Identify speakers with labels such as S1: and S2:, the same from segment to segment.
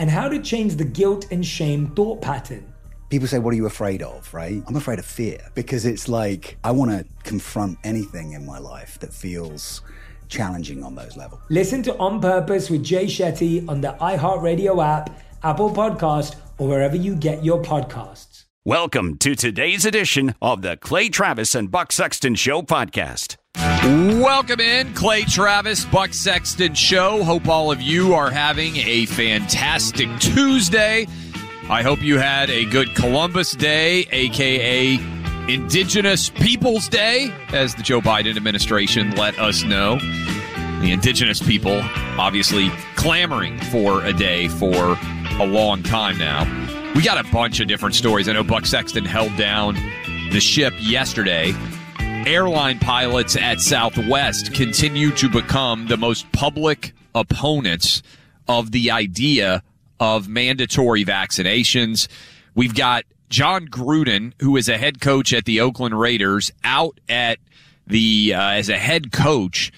S1: and how to change the guilt and shame thought pattern.
S2: People say, What are you afraid of? Right? I'm afraid of fear because it's like I want to confront anything in my life that feels challenging on those levels.
S1: Listen to On Purpose with Jay Shetty on the iHeartRadio app, Apple Podcast, or wherever you get your podcasts.
S3: Welcome to today's edition of the Clay Travis and Buck Sexton Show podcast. Welcome in, Clay Travis, Buck Sexton Show. Hope all of you are having a fantastic Tuesday. I hope you had a good Columbus Day, aka Indigenous Peoples Day, as the Joe Biden administration let us know. The indigenous people obviously clamoring for a day for a long time now. We got a bunch of different stories. I know Buck Sexton held down the ship yesterday. Airline pilots at Southwest continue to become the most public opponents of the idea of mandatory vaccinations. We've got Jon Gruden, who is a head coach at the Oakland Raiders, out at the uh, as a head coach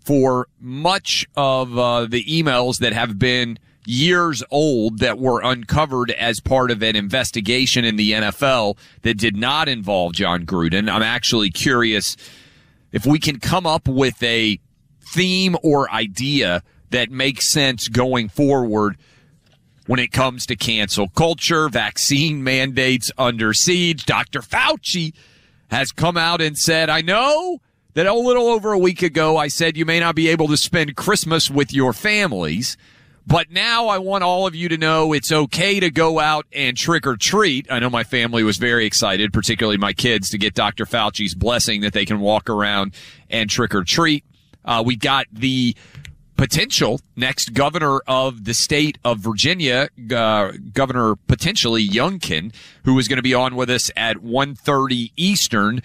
S3: for much of uh, the emails that have been years old that were uncovered as part of an investigation in the NFL that did not involve Jon Gruden. I'm actually curious if we can come up with a theme or idea that makes sense going forward when it comes to cancel culture, vaccine mandates under siege. Dr. Fauci has come out and said, I know that a little over a week ago I said you may not be able to spend Christmas with your families. But now I want all of you to know it's okay to go out and trick or treat. I know my family was very excited, particularly my kids, to get Dr. Fauci's blessing that they can walk around and trick or treat. Uh, we got the potential next governor of the state of Virginia, uh, Governor potentially Youngkin, who is going to be on with us at 1.30 Eastern.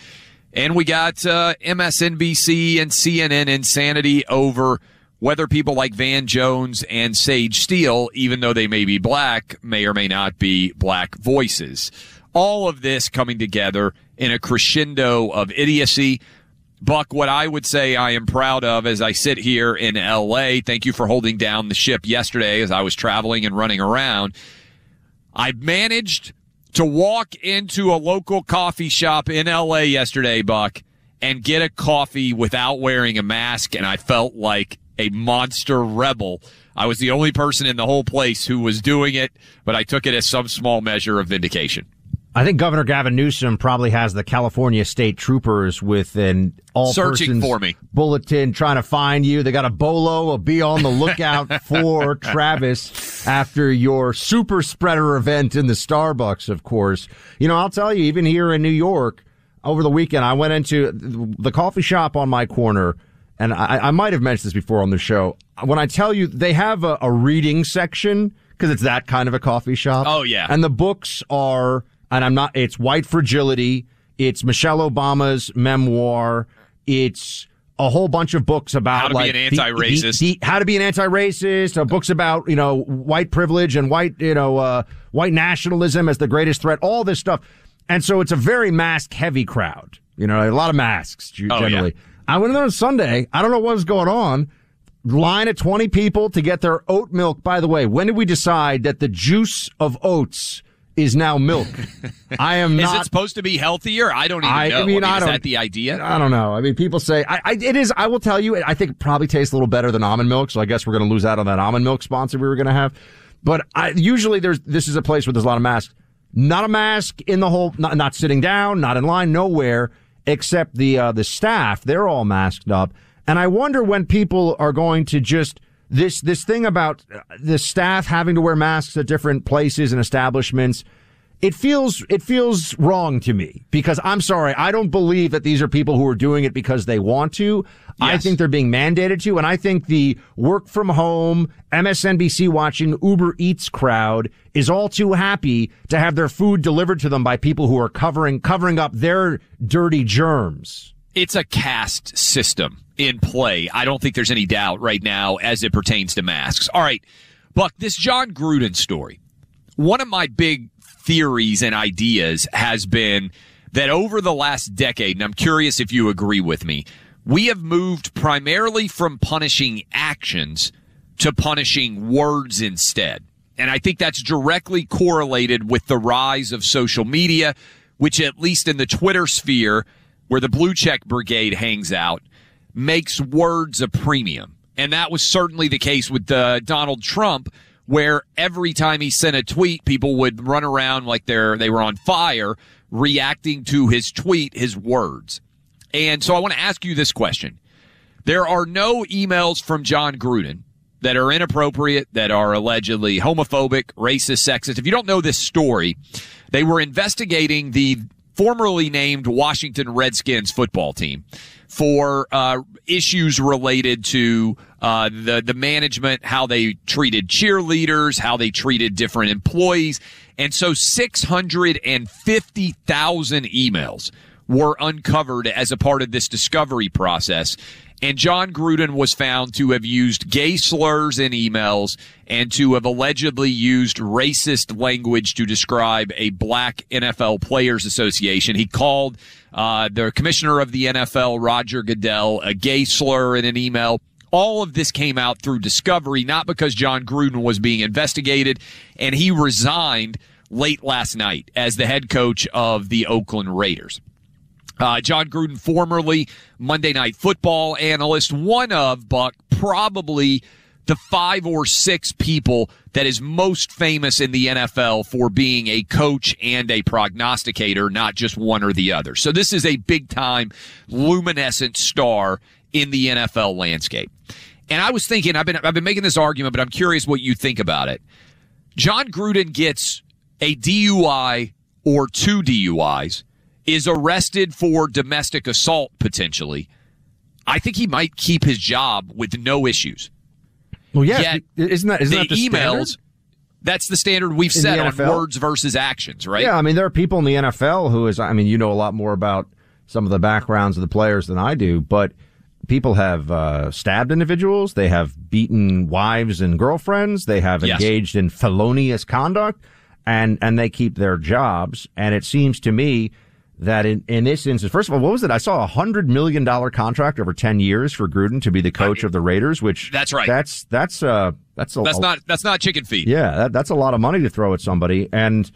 S3: And we got uh, MSNBC and CNN insanity over whether people like Van Jones and Sage Steele, even though they may be black, may or may not be black voices. All of this coming together in a crescendo of idiocy. Buck, what I would say I am proud of as I sit here in LA, thank you for holding down the ship yesterday as I was traveling and running around. I managed to walk into a local coffee shop in LA yesterday, Buck, and get a coffee without wearing a mask. And I felt like a monster rebel. I was the only person in the whole place who was doing it, but I took it as some small measure of vindication.
S4: I think Governor Gavin Newsom probably has the California State Troopers with an all
S3: searching for me
S4: bulletin trying to find you. They got a bolo, a be on the lookout for Travis after your super spreader event in the Starbucks, of course. You know, I'll tell you, even here in New York over the weekend, I went into the coffee shop on my corner and I, I might have mentioned this before on the show. When I tell you they have a, a reading section because it's that kind of a coffee shop.
S3: Oh yeah,
S4: and the books are, and I'm not. It's White Fragility. It's Michelle Obama's memoir. It's a whole bunch of books about
S3: how to
S4: like
S3: be an anti-racist,
S4: the, the, the, how to be an anti-racist. Uh, books about you know white privilege and white you know uh, white nationalism as the greatest threat. All this stuff, and so it's a very mask heavy crowd. You know, a lot of masks generally.
S3: Oh, yeah.
S4: I went in there on Sunday. I don't know what was going on. Line of 20 people to get their oat milk. By the way, when did we decide that the juice of oats is now milk. I am
S3: Is
S4: not.
S3: it supposed to be healthier? I don't even
S4: I- I
S3: know.
S4: mean, I
S3: is
S4: don't-
S3: that the idea?
S4: I don't know. I mean, people say I, I, it is. I will tell you, I think it probably tastes a little better than almond milk. So I guess we're going to lose out on that almond milk sponsor we were going to have. But I, usually there's this is a place where there's a lot of masks. Not a mask in the whole. Not, not sitting down. Not in line. Nowhere except the uh, the staff. They're all masked up. And I wonder when people are going to just this this thing about uh, the staff having to wear masks at different places and establishments it feels it feels wrong to me because I'm sorry, I don't believe that these are people who are doing it because they want to. I think they're being mandated to, and I think the work from home, MSNBC watching Uber Eats crowd is all too happy to have their food delivered to them by people who are covering covering up their dirty germs.
S3: it's a caste system in play. I don't think there's any doubt right now as it pertains to masks. All right, Buck, this Jon Gruden story. One of my big theories and ideas has been that over the last decade, and I'm curious if you agree with me, we have moved primarily from punishing actions to punishing words instead. And I think that's directly correlated with the rise of social media, which at least in the Twitter sphere, where the blue check brigade hangs out, makes words a premium. And that was certainly the case with uh, Donald Trump, where every time he sent a tweet, people would run around like they're they were on fire, reacting to his tweet, his words. And so I want to ask you this question. There are no emails from Jon Gruden that are inappropriate, that are allegedly homophobic, racist, sexist. If you don't know this story, they were investigating the formerly named Washington Redskins football team for uh, issues related to uh, the the management, how they treated cheerleaders, how they treated different employees, and so six hundred and fifty thousand emails were uncovered as a part of this discovery process. And Jon Gruden was found to have used gay slurs in emails and to have allegedly used racist language to describe a black NFL Players Association. He called uh, the commissioner of the NFL, Roger Goodell, a gay slur in an email. All of this came out through discovery, not because Jon Gruden was being investigated, and he resigned late last night as the head coach of the Oakland Raiders. Uh, Jon Gruden, formerly Monday Night Football analyst, one of Buck probably the five or six people that is most famous in the NFL for being a coach and a prognosticator, not just one or the other. So this is a big time luminescent star in the NFL landscape. And I was thinking, I've been I've been making this argument, but I'm curious what you think about it. Jon Gruden gets a DUI or two DUIs, is arrested for domestic assault potentially. I think he might keep his job with no issues.
S4: Well, yeah,
S3: Yet,
S4: isn't that isn't
S3: the
S4: that the
S3: emails?
S4: standard?
S3: That's the standard we've
S4: In
S3: set on words versus actions, right?
S4: Yeah, I mean, there are people in the NFL who is, I mean, you know a lot more about some of the backgrounds of the players than I do, but people have uh, stabbed individuals. They have beaten wives and girlfriends. They have
S3: Yes.
S4: engaged in felonious conduct and, and they keep their jobs. And it seems to me that in, in this instance, first of all, what was it? I saw a hundred million dollar contract over 10 years for Gruden to be the coach of the Raiders, which
S3: That's right.
S4: That's, that's, uh, that's a
S3: That's not that's not chicken feed.
S4: yeah, that, that's a lot of money to throw at somebody. And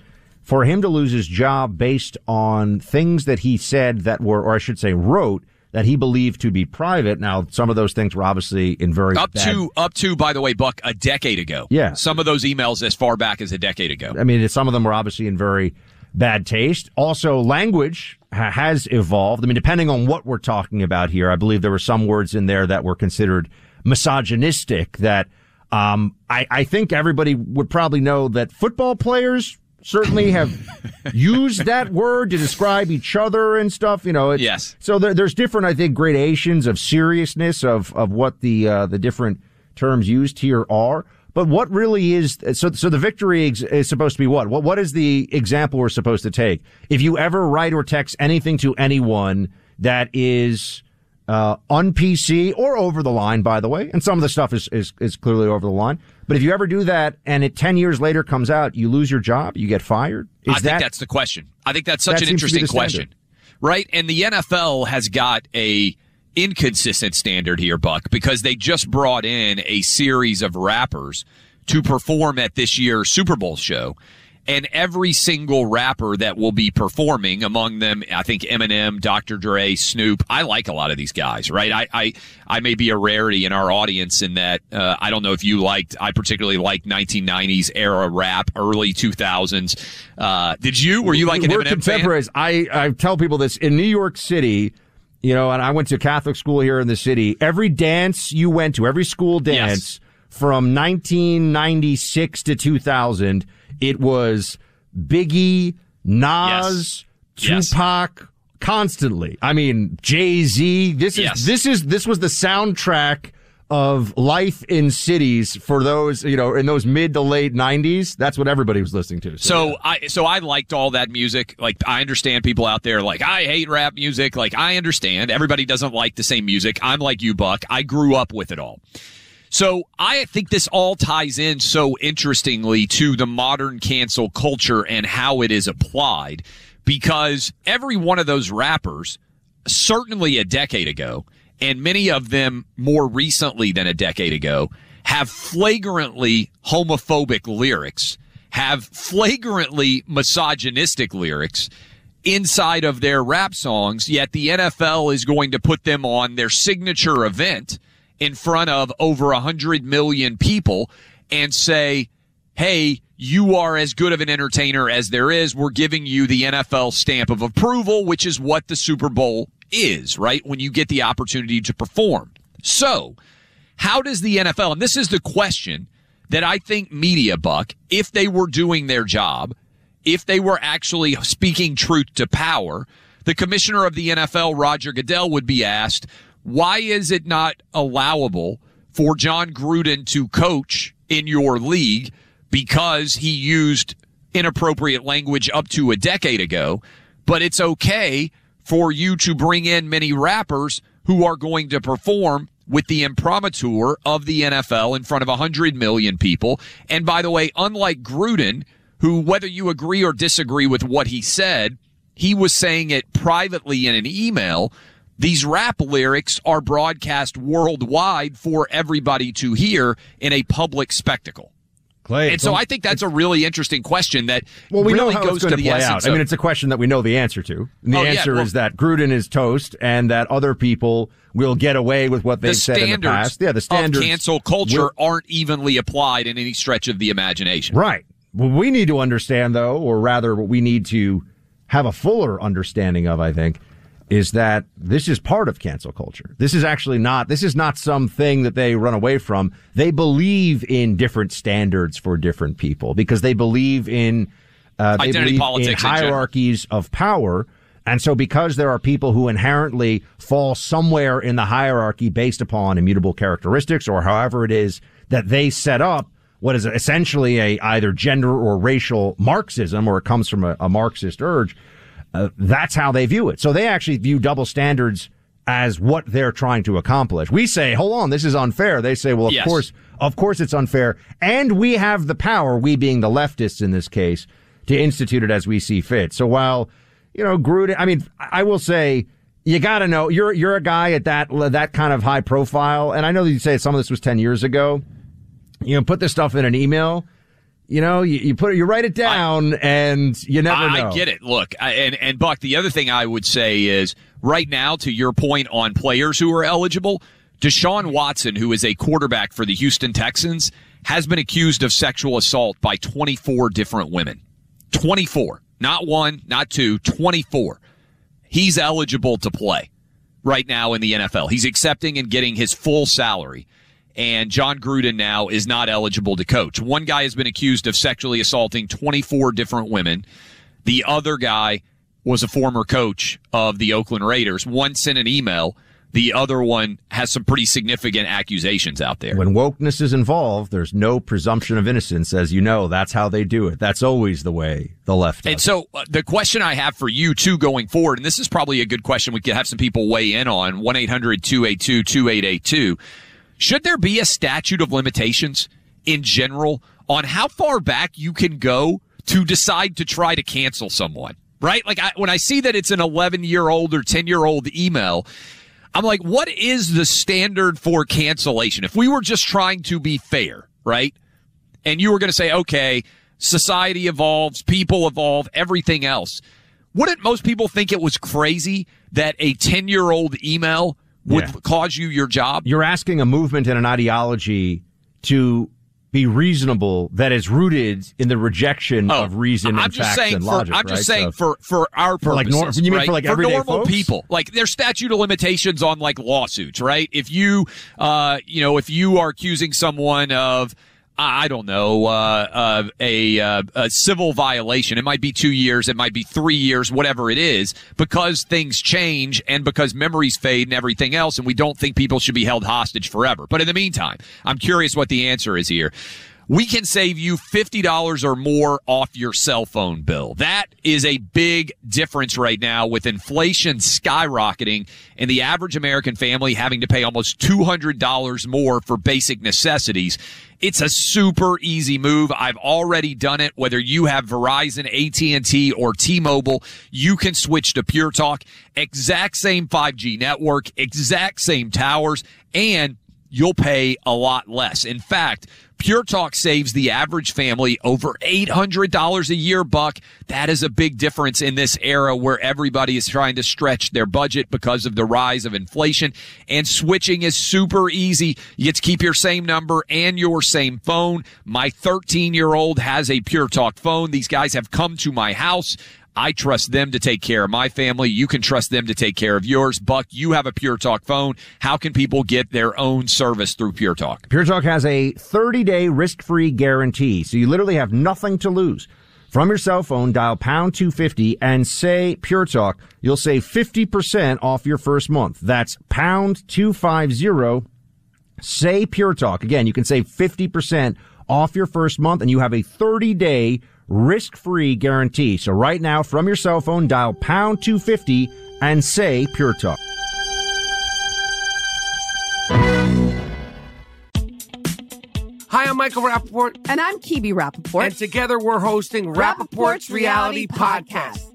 S4: for him to lose his job based on things that he said that were, or I should say, wrote that he believed to be private. Now, some of those things were obviously in very
S3: Up
S4: bad-
S3: to up to by the way, Buck, a decade ago.
S4: Yeah.
S3: Some of those emails as far back as a decade ago.
S4: I mean, some of them were obviously in very bad taste. Also, language ha- has evolved. I mean, depending on what we're talking about here, I believe there were some words in there that were considered misogynistic that um, I, I think everybody would probably know that football players certainly have used that word to describe each other and stuff. You know, it's,
S3: Yes.
S4: So there, there's different, I think, gradations of seriousness of of what the uh, the different terms used here are. But what really is so? So the victory ex- is supposed to be what? What what is the example we're supposed to take? If you ever write or text anything to anyone that is uh, on PC or over the line, by the way, and some of the stuff is, is is clearly over the line. But if you ever do that and it ten years later comes out, you lose your job, you get fired. Is
S3: I
S4: that
S3: think that's the question. I think that's such
S4: That
S3: an
S4: seems to be
S3: interesting question. Right? And the NFL has got a inconsistent standard here, Buck, because they just brought in a series of rappers to perform at this year's Super Bowl show. and every single rapper that will be performing among them, I think Eminem, Dr. Dre, Snoop. I like a lot of these guys, right? I, I, I may be a rarity in our audience in that, uh, I don't know if you liked, I particularly liked 1990s era rap, early 2000s. Uh, did you? Were you like an
S4: We're
S3: Eminem
S4: contemporaries.
S3: fan?
S4: I, I tell people this in New York City, you know, and I went to Catholic school here in the city. Every dance you went to, every school dance
S3: Yes.
S4: from 1996 to 2000, it was Biggie, Nas,
S3: Yes.
S4: Tupac, constantly. I mean, Jay Z. This is
S3: Yes.
S4: this is this was the soundtrack of life in cities for those you know in those mid to late 90s. That's what everybody was listening to.
S3: So I so I liked all that music. Like I understand people out there like I hate rap music. Like I understand everybody doesn't like the same music. I'm like you, Buck. I grew up with it all. So I think this all ties in so interestingly to the modern cancel culture and how it is applied because every one of those rappers, certainly a decade ago, and many of them more recently than a decade ago, have flagrantly homophobic lyrics, have flagrantly misogynistic lyrics inside of their rap songs, yet the NFL is going to put them on their signature event in front of over a hundred million people and say, Hey, you are as good of an entertainer as there is. We're giving you the NFL stamp of approval, which is what the Super Bowl is, right? When you get the opportunity to perform. So how does the NFL, and this is the question that I think Media Buck, if they were doing their job, if they were actually speaking truth to power, the commissioner of the NFL, Roger Goodell, would be asked, why is it not allowable for Jon Gruden to coach in your league because he used inappropriate language up to a decade ago, but it's okay for you to bring in many rappers who are going to perform with the imprimatur of the NFL in front of 100 million people. And by the way, unlike Gruden, who, whether you agree or disagree with what he said, he was saying it privately in an email. These rap lyrics are broadcast worldwide for everybody to hear in a public spectacle.
S4: Clay,
S3: And so I think that's a really interesting question that
S4: Well, we
S3: really
S4: know how
S3: goes
S4: it's going
S3: to
S4: to
S3: the
S4: play out. I mean, it's a question that we know the answer to. And the
S3: Oh, yeah,
S4: answer
S3: well-
S4: is that Gruden is toast, and that other people will get away with what they've
S3: the
S4: said in the past. Yeah, the standards
S3: of cancel culture
S4: will-
S3: aren't evenly applied in any stretch of the imagination.
S4: Right. What we need to understand, though, or rather, what we need to have a fuller understanding of, I think, is that this is part of cancel culture. This is actually not, this is not something that they run away from. They believe in different standards for different people because they believe in, uh, they
S3: Identity
S4: believe
S3: politics
S4: in
S3: in
S4: hierarchies of power. And so because there are people who inherently fall somewhere in the hierarchy based upon immutable characteristics or however it is that they set up, what is essentially a either gender or racial Marxism, or it comes from a, a Marxist urge. Uh, that's how they view it. So they actually view double standards as what they're trying to accomplish. We say, hold on, this is unfair. They say, well, of
S3: Yes.
S4: course, of course it's unfair. And we have the power, we being the leftists in this case, to institute it as we see fit. So while, you know, Gruden, I mean, I will say, you got to know you're you're a guy at that that kind of high profile, and I know that you say some of this was ten years ago. You know, put this stuff in an email. You know, you, you put it, you write it down, and you never
S3: I,
S4: know.
S3: I get it. Look, I, and and Buck, the other thing I would say is right now, to your point on players who are eligible, Deshaun Watson, who is a quarterback for the Houston Texans, has been accused of sexual assault by 24 different women. 24, not one, not two, 24. He's eligible to play right now in the NFL. He's accepting and getting his full salary. And Jon Gruden now is not eligible to coach. One guy has been accused of sexually assaulting 24 different women. The other guy was a former coach of the Oakland Raiders. One sent an email. The other one has some pretty significant accusations out there.
S4: When wokeness is involved, there's no presumption of innocence, as you know. That's how they do it. That's always the way the left does
S3: And so uh, the question I have for you too going forward, and this is probably a good question we could have some people weigh in on 1-800-282-2882. Should there be a statute of limitations in general on how far back you can go to decide to try to cancel someone? Right? Like I, when I see that it's an 11 year old or 10 year old email, I'm like, what is the standard for cancellation? If we were just trying to be fair, right? And you were going to say, okay, society evolves, people evolve, everything else. Wouldn't most people think it was crazy that a 10 year old email would
S4: Yeah.
S3: cause you your job?
S4: You're asking a movement and an ideology to be reasonable that is rooted in the rejection of reason
S3: Oh, I'm
S4: and
S3: just
S4: facts
S3: saying
S4: and
S3: for,
S4: logic.
S3: I'm just
S4: right?
S3: saying
S4: So-
S3: for for our
S4: For, like, nor- you mean
S3: right?
S4: for, like, everyday
S3: normal
S4: folks?
S3: people, like there's statute of limitations on like lawsuits, right? If you, uh, you know, if you are accusing someone of I don't know, uh, uh, a, uh, a civil violation. It might be two years. It might be three years, whatever it is, because things change and because memories fade and everything else. And we don't think people should be held hostage forever. But in the meantime, I'm curious what the answer is here. We can save you $50 or more off your cell phone bill. That is a big difference right now with inflation skyrocketing and the average American family having to pay almost $200 more for basic necessities. It's a super easy move. I've already done it. Whether you have Verizon, AT&T, or T-Mobile, you can switch to Pure Talk. Exact same 5G network, exact same towers, and you'll pay a lot less. In fact, Pure Talk saves the average family over $800 a year, Buck. That is a big difference in this era where everybody is trying to stretch their budget because of the rise of inflation. And switching is super easy. You get to keep your same number and your same phone. My 13 year old has a Pure Talk phone. These guys have come to my house. I trust them to take care of my family. You can trust them to take care of yours. Buck, you have a Pure Talk phone. How can people get their own service through Pure Talk?
S4: Pure Talk has a 30 day risk free guarantee, so you literally have nothing to lose. From your cell phone, dial pound 250 and say Pure Talk. You'll save 50% off your first month. That's pound 250. Say Pure Talk. Again, you can save 50% off your first month and you have a 30 day risk free guarantee. So right now, from your cell phone, dial pound 250 and say Pure Talk.
S5: Hi, I'm Michael Rappaport.
S6: And I'm Kibi Rappaport.
S5: And together we're hosting Rappaport's Reality Podcast.
S6: We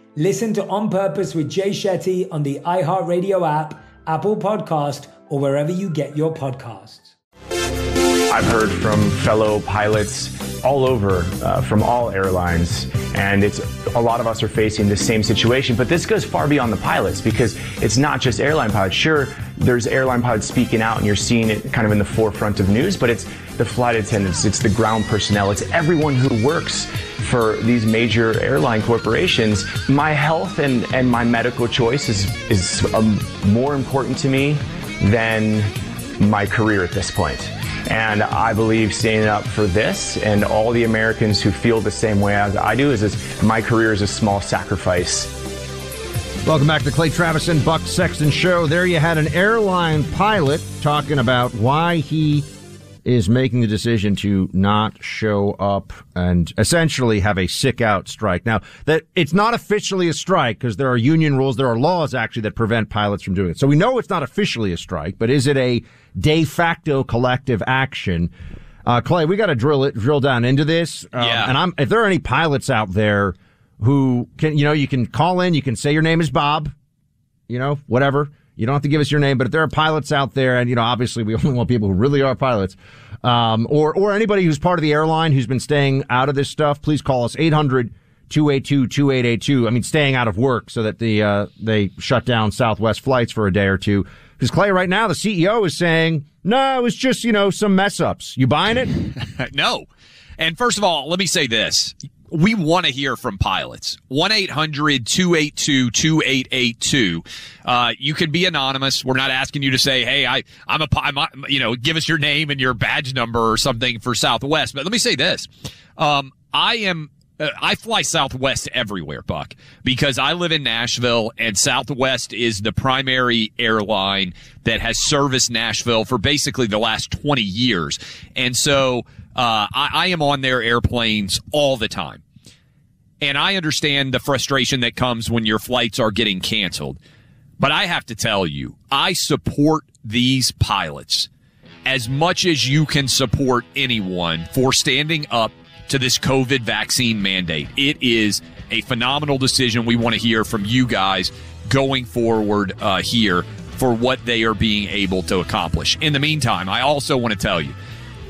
S1: Listen to On Purpose with Jay Shetty on the iHeartRadio app, Apple Podcast, or wherever you get your podcasts.
S7: I've heard from fellow pilots all over uh, from all airlines, and it's a lot of us are facing the same situation. But this goes far beyond the pilots because it's not just airline pilots. Sure, there's airline pilots speaking out, and you're seeing it kind of in the forefront of news, but it's the flight attendants, it's the ground personnel, it's everyone who works for these major airline corporations. My health and, and my medical choice is, is um, more important to me than my career at this point. And I believe standing up for this and all the Americans who feel the same way as I do is this, my career is a small sacrifice.
S4: Welcome back to the Clay Travis and Buck Sexton Show. There you had an airline pilot talking about why he is making the decision to not show up and essentially have a sick out strike. Now, that it's not officially a strike because there are union rules, there are laws actually that prevent pilots from doing it. So we know it's not officially a strike, but is it a de facto collective action? Uh, Clay, we got to drill it, drill down into this. Um,
S3: Yeah.
S4: And I'm, if there are any pilots out there who can, you know, you can call in, you can say your name is Bob, you know, whatever. You don't have to give us your name, but if there are pilots out there, and you know, obviously we only want people who really are pilots, um, or or anybody who's part of the airline who's been staying out of this stuff, please call us 800 282 2882. I mean, staying out of work so that the uh, they shut down Southwest flights for a day or two. Because Clay, right now, the CEO is saying, no, it was just you know some mess ups. You buying it?
S3: no. And first of all, let me say this. We want to hear from pilots. 1-800-282-2882. Uh, you can be anonymous. We're not asking you to say, Hey, I, I'm a, I'm a, you know, give us your name and your badge number or something for Southwest. But let me say this. Um, I am, uh, I fly Southwest everywhere, Buck, because I live in Nashville and Southwest is the primary airline that has serviced Nashville for basically the last 20 years. And so, uh, I, I am on their airplanes all the time. And I understand the frustration that comes when your flights are getting canceled. But I have to tell you, I support these pilots as much as you can support anyone for standing up to this COVID vaccine mandate. It is a phenomenal decision. We want to hear from you guys going forward uh, here for what they are being able to accomplish. In the meantime, I also want to tell you,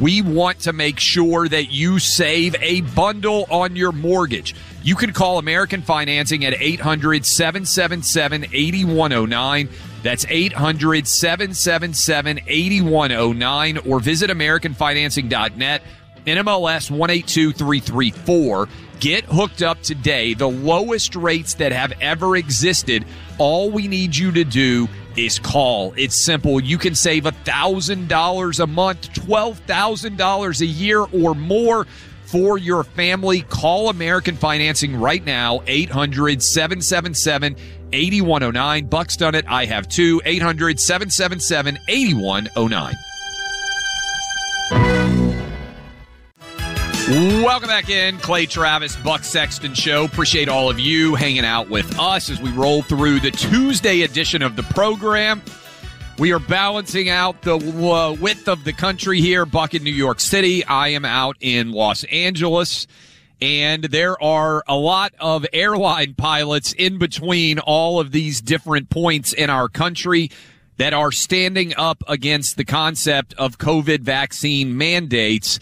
S3: we want to make sure that you save a bundle on your mortgage. You can call American Financing at 800 777 8109. That's 800 777 8109 or visit AmericanFinancing.net. NMLS 182334. Get hooked up today. The lowest rates that have ever existed. All we need you to do is call. It's simple. You can save $1,000 a month, $12,000 a year or more for your family. Call American Financing right now, 800 777 8109. Buck's done it. I have two, 800 777 8109. Welcome back in, Clay Travis, Buck Sexton Show. Appreciate all of you hanging out with us as we roll through the Tuesday edition of the program. We are balancing out the uh, width of the country here. Buck in New York City. I am out in Los Angeles. And there are a lot of airline pilots in between all of these different points in our country that are standing up against the concept of COVID vaccine mandates.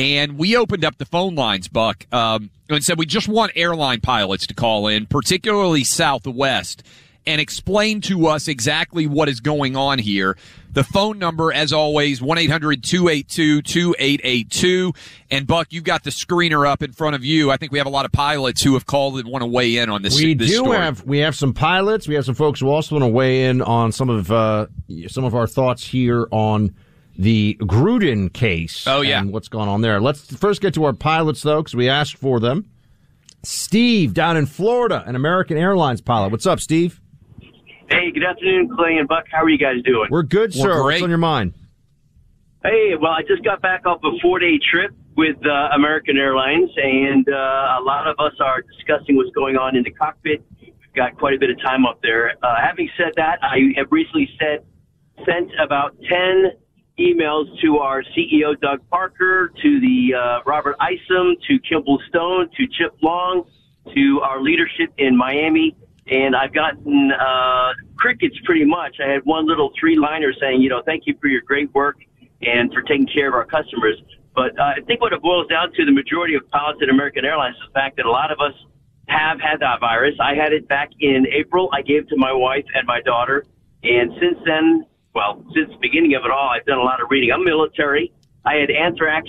S3: And we opened up the phone lines, Buck, um, and said we just want airline pilots to call in, particularly Southwest, and explain to us exactly what is going on here. The phone number, as always, 1-800-282-2882. And Buck, you've got the screener up in front of you. I think we have a lot of pilots who have called and want to weigh in on this.
S4: we
S3: this
S4: do
S3: story.
S4: have we have some pilots. We have some folks who also want to weigh in on some of uh, some of our thoughts here on the Gruden case.
S3: Oh, yeah.
S4: and what's going on there. Let's first get to our pilots though, because we asked for them. Steve down in Florida, an American Airlines pilot. What's up, Steve?
S8: Hey, good afternoon, Clay and Buck. How are you guys doing?
S4: We're good,
S3: We're
S4: sir.
S3: great.
S4: What's on your mind?
S8: Hey, well, I just got back off a four-day trip with uh, American Airlines, and uh, a lot of us are discussing what's going on in the cockpit. We've got quite a bit of time up there. Uh, having said that, I have recently said, sent about 10 emails to our CEO, Doug Parker, to the uh, Robert Isom, to Kimball Stone, to Chip Long, to our leadership in Miami. And I've gotten uh, crickets pretty much. I had one little three liner saying, you know, thank you for your great work and for taking care of our customers. But uh, I think what it boils down to, the majority of pilots at American Airlines, is the fact that a lot of us have had that virus. I had it back in April. I gave it to my wife and my daughter. And since then, well, since the beginning of it all, I've done a lot of reading. I'm military. I had anthrax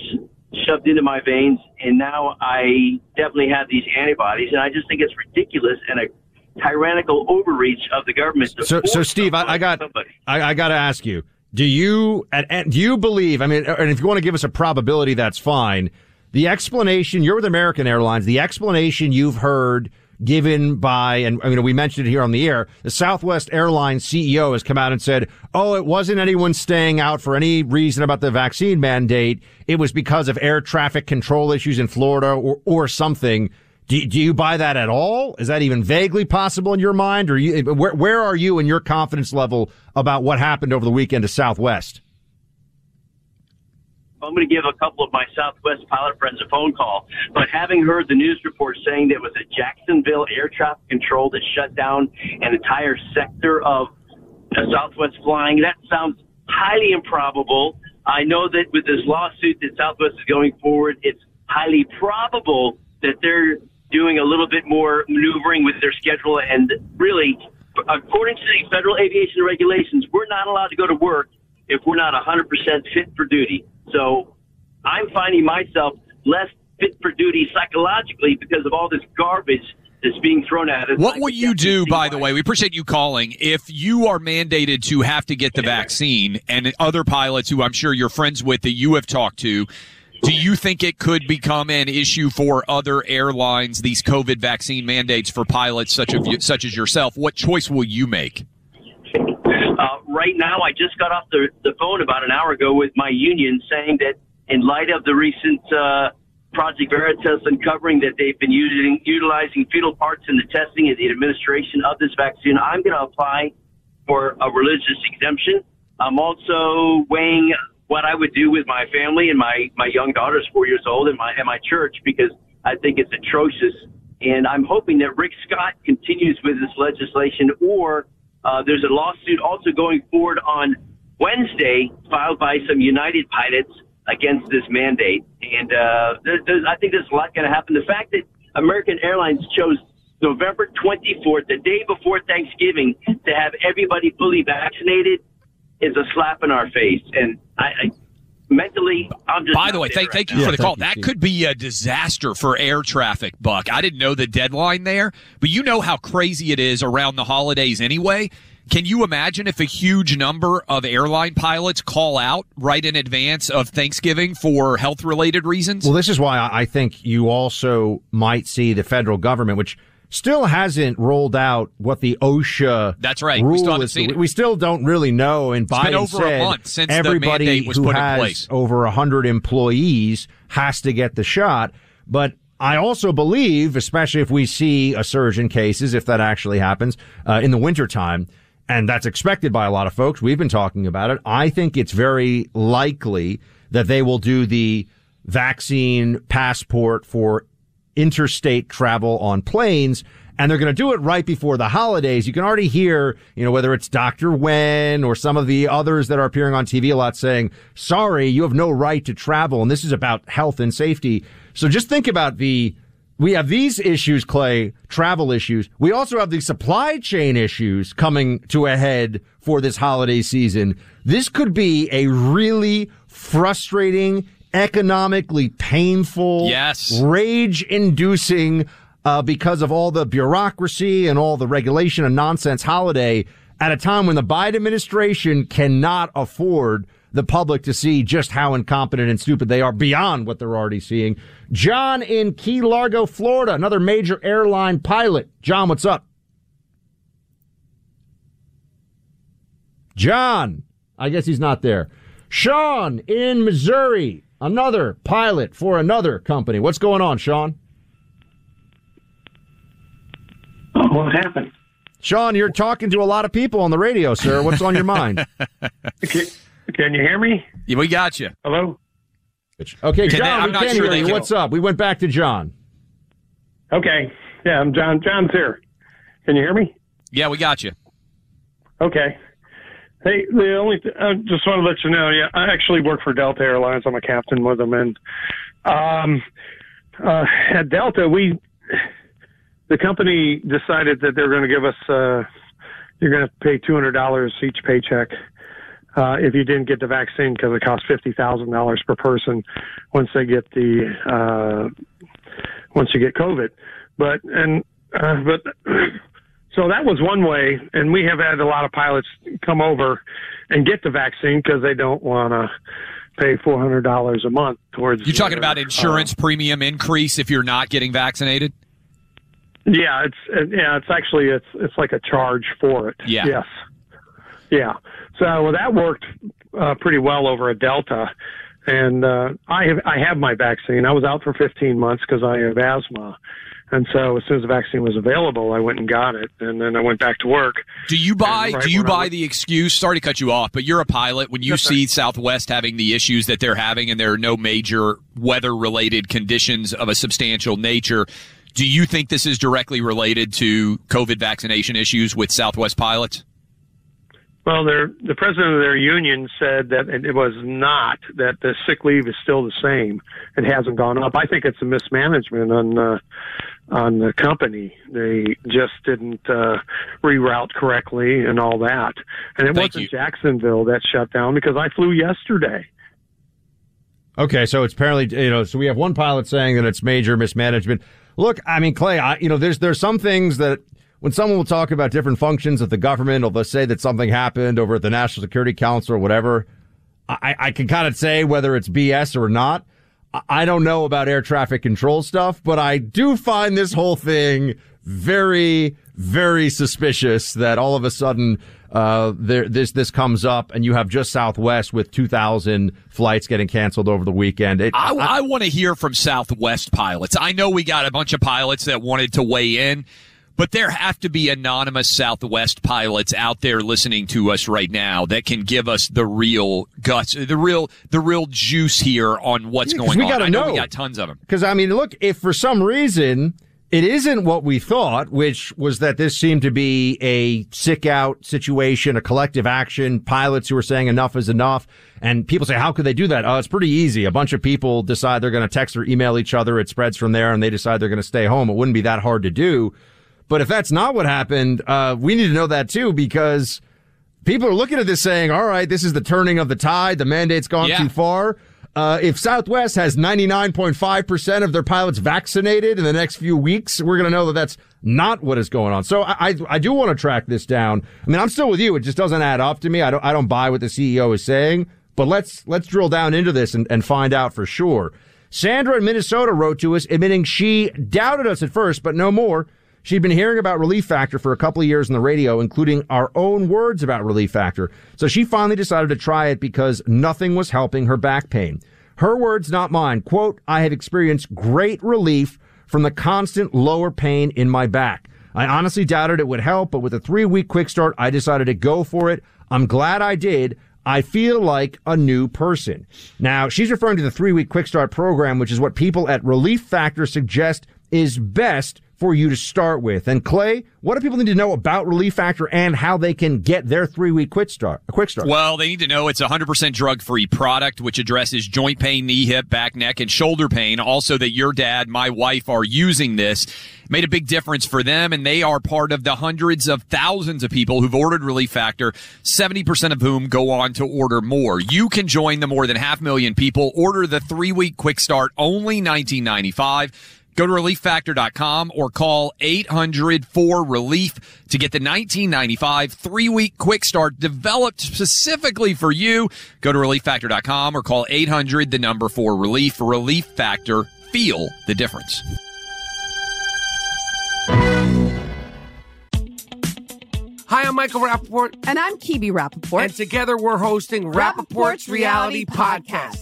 S8: shoved into my veins, and now I definitely have these antibodies. And I just think it's ridiculous and a tyrannical overreach of the government.
S4: So, so Steve, I, I got, I, I got to ask you: Do you, and, and do you believe? I mean, and if you want to give us a probability, that's fine. The explanation you're with American Airlines. The explanation you've heard given by, and I mean, we mentioned it here on the air. The Southwest Airlines CEO has come out and said, "Oh, it wasn't anyone staying out for any reason about the vaccine mandate. It was because of air traffic control issues in Florida or or something." Do, do you buy that at all? Is that even vaguely possible in your mind? Or you, where, where are you in your confidence level about what happened over the weekend to Southwest?
S8: I'm going to give a couple of my Southwest pilot friends a phone call. But having heard the news report saying there was a Jacksonville air traffic control that shut down an entire sector of Southwest flying, that sounds highly improbable. I know that with this lawsuit that Southwest is going forward, it's highly probable that they're doing a little bit more maneuvering with their schedule. And really, according to the federal aviation regulations, we're not allowed to go to work if we're not 100% fit for duty. So I'm finding myself less fit for duty psychologically because of all this garbage that's being thrown at us.
S3: What will you do, by the way? We appreciate you calling. If you are mandated to have to get the vaccine and other pilots who I'm sure you're friends with that you have talked to, do you think it could become an issue for other airlines, these COVID vaccine mandates for pilots such, of you, such as yourself? What choice will you make?
S8: Uh, right now, I just got off the, the phone about an hour ago with my union saying that in light of the recent uh, Project Veritas uncovering that they've been using utilizing fetal parts in the testing and the administration of this vaccine, I'm going to apply for a religious exemption. I'm also weighing what I would do with my family and my my young daughter's four years old and my and my church because I think it's atrocious. And I'm hoping that Rick Scott continues with this legislation, or uh, there's a lawsuit also going forward on Wednesday filed by some United pilots against this mandate. And uh, there, there's, I think there's a lot going to happen. The fact that American Airlines chose November 24th, the day before Thanksgiving, to have everybody fully vaccinated is a slap in our face. And I, I mentally, I'm just.
S3: By the way, thank,
S8: right
S3: thank you
S8: now.
S3: for the call. That could be a disaster for air traffic, Buck. I didn't know the deadline there, but you know how crazy it is around the holidays anyway. Can you imagine if a huge number of airline pilots call out right in advance of Thanksgiving for health related reasons?
S4: Well, this is why I I think you also might see the federal government, which still hasn't rolled out what the OSHA
S3: That's right. We still haven't
S4: is.
S3: seen it.
S4: We still don't really know. And
S3: It's
S4: Biden
S3: been over a
S4: said
S3: month since the
S4: everybody
S3: mandate was
S4: who
S3: put in
S4: has
S3: place.
S4: over hundred employees has to get the shot. But I also believe, especially if we see a surge in cases, if that actually happens uh, in the wintertime, and that's expected by a lot of folks. We've been talking about it. I think it's very likely that they will do the vaccine passport for interstate travel on planes. And they're going to do it right before the holidays. You can already hear, you know, whether it's Dr. Wen or some of the others that are appearing on TV a lot saying, sorry, you have no right to travel. And this is about health and safety. So just think about the, we have these issues, Clay, travel issues. We also have the supply chain issues coming to a head for this holiday season. This could be a really frustrating, economically painful,
S3: Yes.
S4: rage inducing, uh, because of all the bureaucracy and all the regulation and nonsense holiday at a time when the Biden administration cannot afford the public to see just how incompetent and stupid they are beyond what they're already seeing. John in Key Largo, Florida, another major airline pilot. John, what's up? John, I guess he's not there. Sean in Missouri, another pilot for another company. What's going on, Sean?
S9: What happened?
S4: Sean, you're talking to a lot of people on the radio, sir. What's on your mind?
S9: Can, can you hear me?
S3: Yeah, we got you.
S9: Hello?
S4: Okay,
S3: Can they-
S4: John,
S3: I'm
S4: we
S3: not
S4: can
S3: sure
S4: hear
S3: they
S4: you.
S3: can-
S4: What's up? We went back to John.
S9: Okay. Yeah, I'm John. John's here. Can you hear me?
S3: Yeah, we got you.
S9: Okay. Hey, the only th- I just want to let you know. Yeah, I actually work for Delta Airlines. I'm a captain with them, and um, uh, at Delta, we the company decided that they're going to give us uh, you're going to pay two hundred dollars each paycheck uh, if you didn't get the vaccine because it costs fifty thousand dollars per person once they get the uh, once you get COVID. But and uh, but so that was one way, and we have had a lot of pilots come over and get the vaccine because they don't want to pay four hundred dollars a month towards.
S3: You're talking
S9: their,
S3: about insurance premium increase if you're not getting vaccinated?
S9: Yeah, it's uh, yeah, it's actually it's it's like a charge for it.
S3: Yeah.
S9: Yes. Yeah. So well, that worked uh, pretty well over at Delta, and uh, I have I have my vaccine. I was out for 15 months because I have asthma, and so as soon as the vaccine was available, I went and got it, and then I went back to work.
S3: Do you buy
S9: right
S3: do you buy the excuse sorry to cut you off, but you're a pilot when you see Southwest having the issues that they're having and there are no major weather related conditions of a substantial nature, do you think this is directly related to COVID vaccination issues with Southwest pilots?
S9: Well, their the president of their union said that it was not that the sick leave is still the same. It hasn't gone up. I think it's a mismanagement on uh, on the company. They just didn't uh, reroute correctly and all that. And it
S4: Thank
S9: wasn't Jacksonville that shut down because I flew yesterday.
S4: Okay, so it's apparently you know, so we have one pilot saying that it's major mismanagement. Look, I mean, Clay, I, you know, there's there's some things that when someone will talk about different functions of the government, or they'll say that something happened over at the National Security Council or whatever, I, I can kind of say whether it's BS or not. I- I don't know about air traffic control stuff, but I do find this whole thing very, very suspicious that all of a sudden uh, there this this comes up and you have just Southwest with 2,000 flights getting canceled over the weekend. It,
S3: I, I want to hear from Southwest pilots. I know we got a bunch of pilots that wanted to weigh in, but there have to be anonymous Southwest pilots out there listening to us right now that can give us the real guts, the real, the real juice here on what's
S4: Yeah,
S3: going
S4: we
S3: on.
S4: gotta
S3: I know, we got tons of them.
S4: Because, I mean, look, if for some reason it isn't what we thought, which was that this seemed to be a sick out situation, a collective action, pilots who were saying enough is enough. And people say, how could they do that? Oh, it's pretty easy. A bunch of people decide they're going to text or email each other. It spreads from there and they decide they're going to stay home. It wouldn't be that hard to do. But if that's not what happened, uh, we need to know that too because people are looking at this saying, all right, this is the turning of the tide. The mandate's gone
S3: Yeah.
S4: too far. Uh, if Southwest has 99.5% of their pilots vaccinated in the next few weeks, we're going to know that that's not what is going on. So I, I, I do want to track this down. I mean, I'm still with you. It just doesn't add up to me. I don't, I don't buy what the CEO is saying, but let's, let's drill down into this and, and find out for sure. Sandra in Minnesota wrote to us admitting she doubted us at first, but no more. She'd been hearing about Relief Factor for a couple of years on the radio, including our own words about Relief Factor. So she finally decided to try it because nothing was helping her back pain. Her words, not mine. Quote, I have experienced great relief from the constant lower pain in my back. I honestly doubted it would help, but with a three week quick start, I decided to go for it. I'm glad I did. I feel like a new person. Now, she's referring to the three week quick start program, which is what people at Relief Factor suggest is best for you to start with. And Clay, what do people need to know about Relief Factor and how they can get their three week quick start? A quick start.
S3: Well, they need to know it's a 100% drug free product, which addresses joint pain, knee, hip, back, neck, and shoulder pain. Also, that your dad, my wife are using this made a big difference for them, and they are part of the hundreds of thousands of people who've ordered Relief Factor, 70% of whom go on to order more. You can join the more than half million people. Order the three week quick start, only 1995. Go to relieffactor.com or call 800 4 relief to get the 1995 three week quick start developed specifically for you. Go to relieffactor.com or call 800 the number 4 relief. Relief Factor. Feel the difference.
S5: Hi, I'm Michael Rapaport.
S6: And I'm Kibi Rapaport.
S5: And together we're hosting Rapaport's Reality Podcast.
S6: We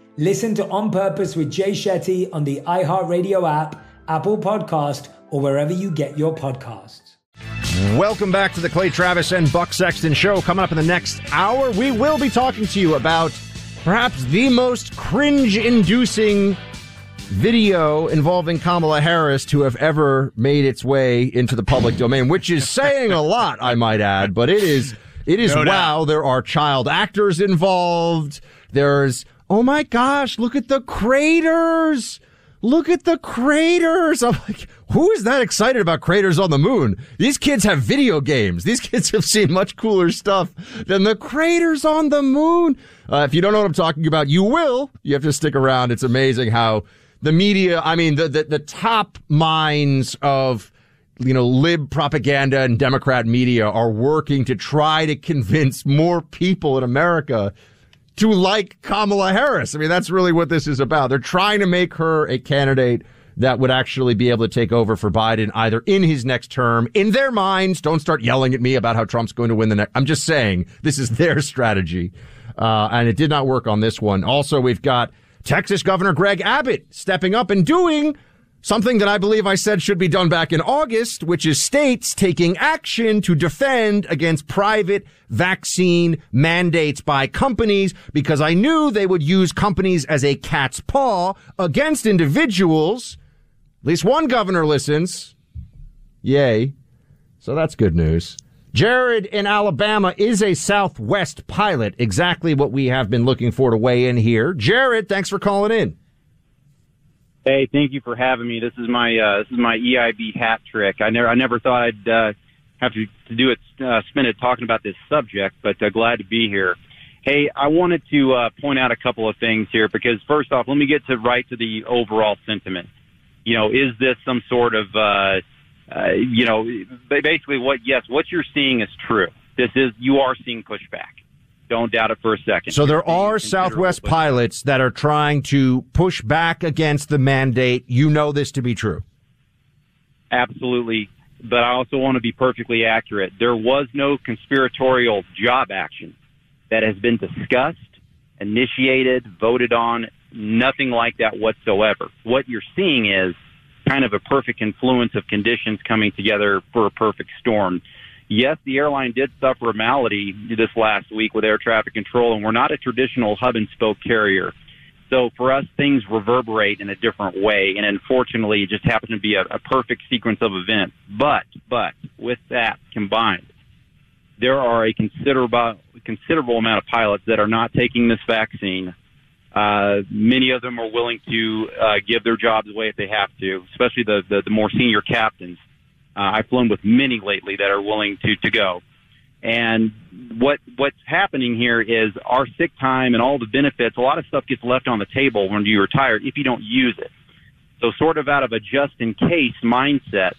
S1: Listen to On Purpose with Jay Shetty on the iHeartRadio app, Apple Podcast, or wherever you get your podcasts.
S4: Welcome back to the Clay Travis and Buck Sexton show. Coming up in the next hour, we will be talking to you about perhaps the most cringe inducing video involving Kamala Harris to have ever made its way into the public domain, which is saying a lot, I might add, but it is it is
S10: No doubt.
S4: wow, there are child actors involved. There's oh my gosh, look at the craters. Look at the craters. I'm like, who is that excited about craters on the moon? These kids have video games. These kids have seen much cooler stuff than the craters on the moon. Uh, if you don't know what I'm talking about, you will. You have to stick around. It's amazing how the media, I mean, the, the, the top minds of you know, lib propaganda and Democrat media are working to try to convince more people in America to like Kamala Harris. I mean, that's really what this is about. They're trying to make her a candidate that would actually be able to take over for Biden either in his next term. In their minds, don't start yelling at me about how Trump's going to win the next. I'm just saying this is their strategy. Uh, and it did not work on this one. Also, we've got Texas Governor Greg Abbott stepping up and doing Something that I believe I said should be done back in August, which is states taking action to defend against private vaccine mandates by companies because I knew they would use companies as a cat's paw against individuals. At least one governor listens. Yay. So that's good news. Jared in Alabama is a Southwest pilot, exactly what we have been looking for to weigh in here. Jared, thanks for calling in.
S10: Hey, thank you for having me. This is my uh, this is my EIB hat trick. I never I never thought I'd uh, have to, to do it uh, spend it talking about this subject, but uh, glad to be here. Hey, I wanted to uh, point out a couple of things here because first off, let me get to right to the overall sentiment. You know, is this some sort of uh, uh, you know basically what yes what you're seeing is true. This is you are seeing pushback. Don't doubt it for a second.
S4: So there are Southwest pilots that are trying to push back against the mandate. You know this to be true.
S10: Absolutely. But I also want to be perfectly accurate. There was no conspiratorial job action that has been discussed, initiated, voted on, nothing like that whatsoever. What you're seeing is kind of a perfect confluence of conditions coming together for a perfect storm. Yes, the airline did suffer a malady this last week with air traffic control, and we're not a traditional hub and spoke carrier. So for us, things reverberate in a different way, and unfortunately, it just happened to be a, a perfect sequence of events. But, but with that combined, there are a considerable considerable amount of pilots that are not taking this vaccine. Uh, many of them are willing to uh, give their jobs away if they have to, especially the the, the more senior captains. Uh, I've flown with many lately that are willing to to go. And what what's happening here is our sick time and all the benefits. A lot of stuff gets left on the table when you retire if you don't use it. So, sort of out of a just in case mindset,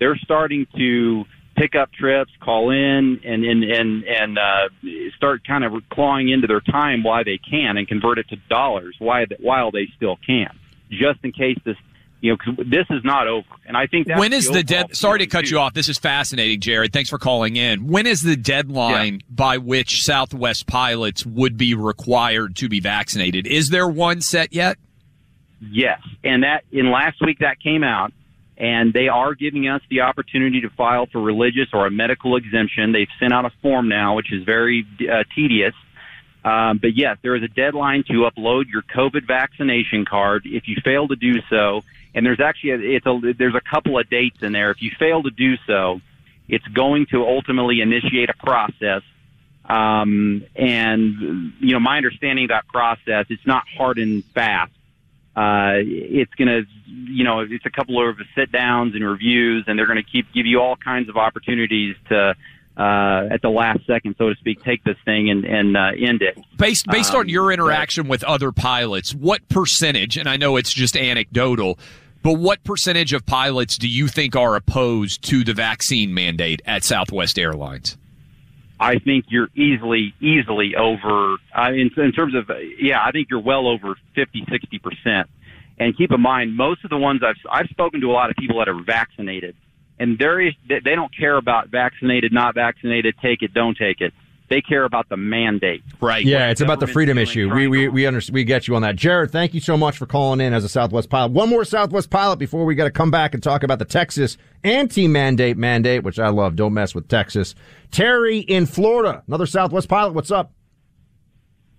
S10: they're starting to pick up trips, call in, and and and and uh, start kind of clawing into their time while they can, and convert it to dollars while while they still can, just in case this. You know, 'cause this is not over, and I think that's
S3: when is the
S10: overall
S3: dead? Sorry to cut
S10: too.
S3: you off. This is fascinating, Jared. Thanks for calling in. When is the deadline by which Southwest pilots would be required to be vaccinated? Is there one set yet?
S10: Yes, and that in last week that came out, and they are giving us the opportunity to file for religious or a medical exemption. They've sent out a form now, which is very uh, tedious. Um, but yes, there is a deadline to upload your COVID vaccination card. If you fail to do so, and there's actually a, it's a there's a couple of dates in there. If you fail to do so, it's going to ultimately initiate a process. Um, and you know, my understanding of that process, it's not hard and fast uh, it's going to, you know, it's a couple of sit downs and reviews, and they're going to keep give you all kinds of opportunities to, uh, at the last second, so to speak, take this thing and, and uh, end it.
S3: Based based on
S10: Um,
S3: your interaction with other pilots, what percentage? And I know it's just anecdotal, but what percentage of pilots do you think are opposed to the vaccine mandate at Southwest Airlines?
S10: I think you're easily, easily over, uh, in, in terms of, yeah, I think you're well over 50, 60%. And keep in mind, most of the ones I've, I've spoken to a lot of people that are vaccinated, and there is, they they don't care about vaccinated, not vaccinated, take it, don't take it. They care about the mandate.
S3: Right.
S4: Yeah, it's about the freedom issue. We we we under, we get you on that. Jared, thank you so much for calling in as a Southwest pilot. One more Southwest pilot before we got to come back and talk about the Texas anti-mandate mandate, which I love. Don't mess with Texas. Terry in Florida, another Southwest pilot. What's up?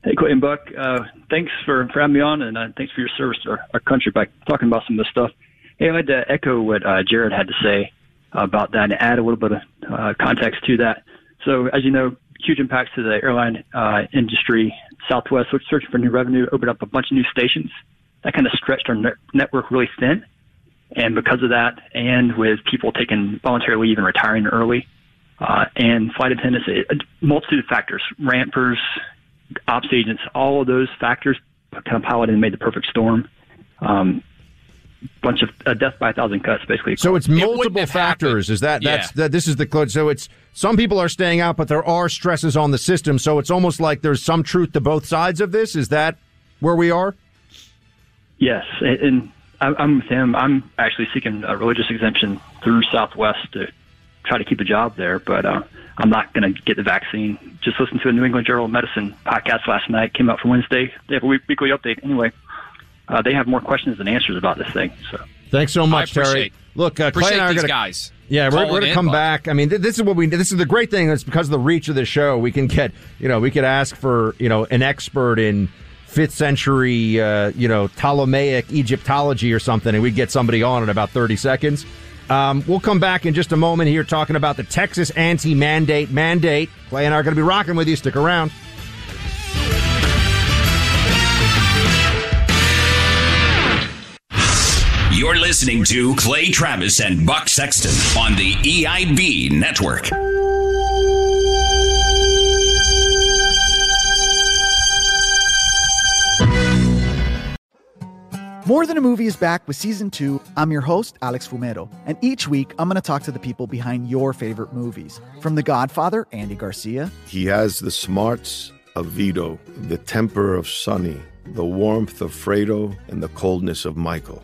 S11: Hey, Clay and Buck. Uh, thanks for, for having me on, and uh, thanks for your service to our, our country by talking about some of this stuff. Hey, I'd like to echo what uh, Jared had to say about that and add a little bit of uh, context to that. So, as you know, huge impacts to the airline uh, industry. Southwest, which searching for new revenue, opened up a bunch of new stations. That kind of stretched our net- network really thin. And because of that, and with people taking voluntary leave and retiring early, uh, and flight attendants, a multitude of factors, rampers, ops agents, all of those factors kind of piloted and made the perfect storm. Um, bunch of a death by a thousand cuts, basically.
S4: So it's multiple factors. Is that that's that? This is the code. So it's some people are staying out, but there are stresses on the system. So it's almost like there's some truth to both sides of this. Is that where we are?
S11: Yes, and, and I'm I'm with him. I'm actually seeking a religious exemption through Southwest to try to keep a job there, but uh, I'm not going to get the vaccine. Just listened to a New England Journal of Medicine podcast last night. Came out for Wednesday. They have a weekly update. Anyway, uh, they have more questions than answers about this thing. So
S4: Thanks so much, Terry.
S3: appreciate-
S4: Look, uh, Clay and I are gonna,
S3: guys
S4: Yeah, we're, we're going to come
S3: bud.
S4: back. I mean, th- this is what we. This is the great thing. It's because of the reach of the show. We can get, you know, we could ask for, you know, an expert in fifth century, uh, you know, Ptolemaic Egyptology or something, and we'd get somebody on in about thirty seconds. Um, we'll come back in just a moment here talking about the Texas anti-mandate mandate. Clay and I are going to be rocking with you. Stick around.
S12: You're listening to Clay Travis and Buck Sexton on the EIB network.
S13: More Than a Movie is back with season two. I'm your host, Alex Fumero, and each week I'm going to talk to the people behind your favorite movies. From The Godfather, Andy Garcia,
S14: He has the smarts, of Vito, the temper of Sonny, the warmth of Fredo, and the coldness of Michael.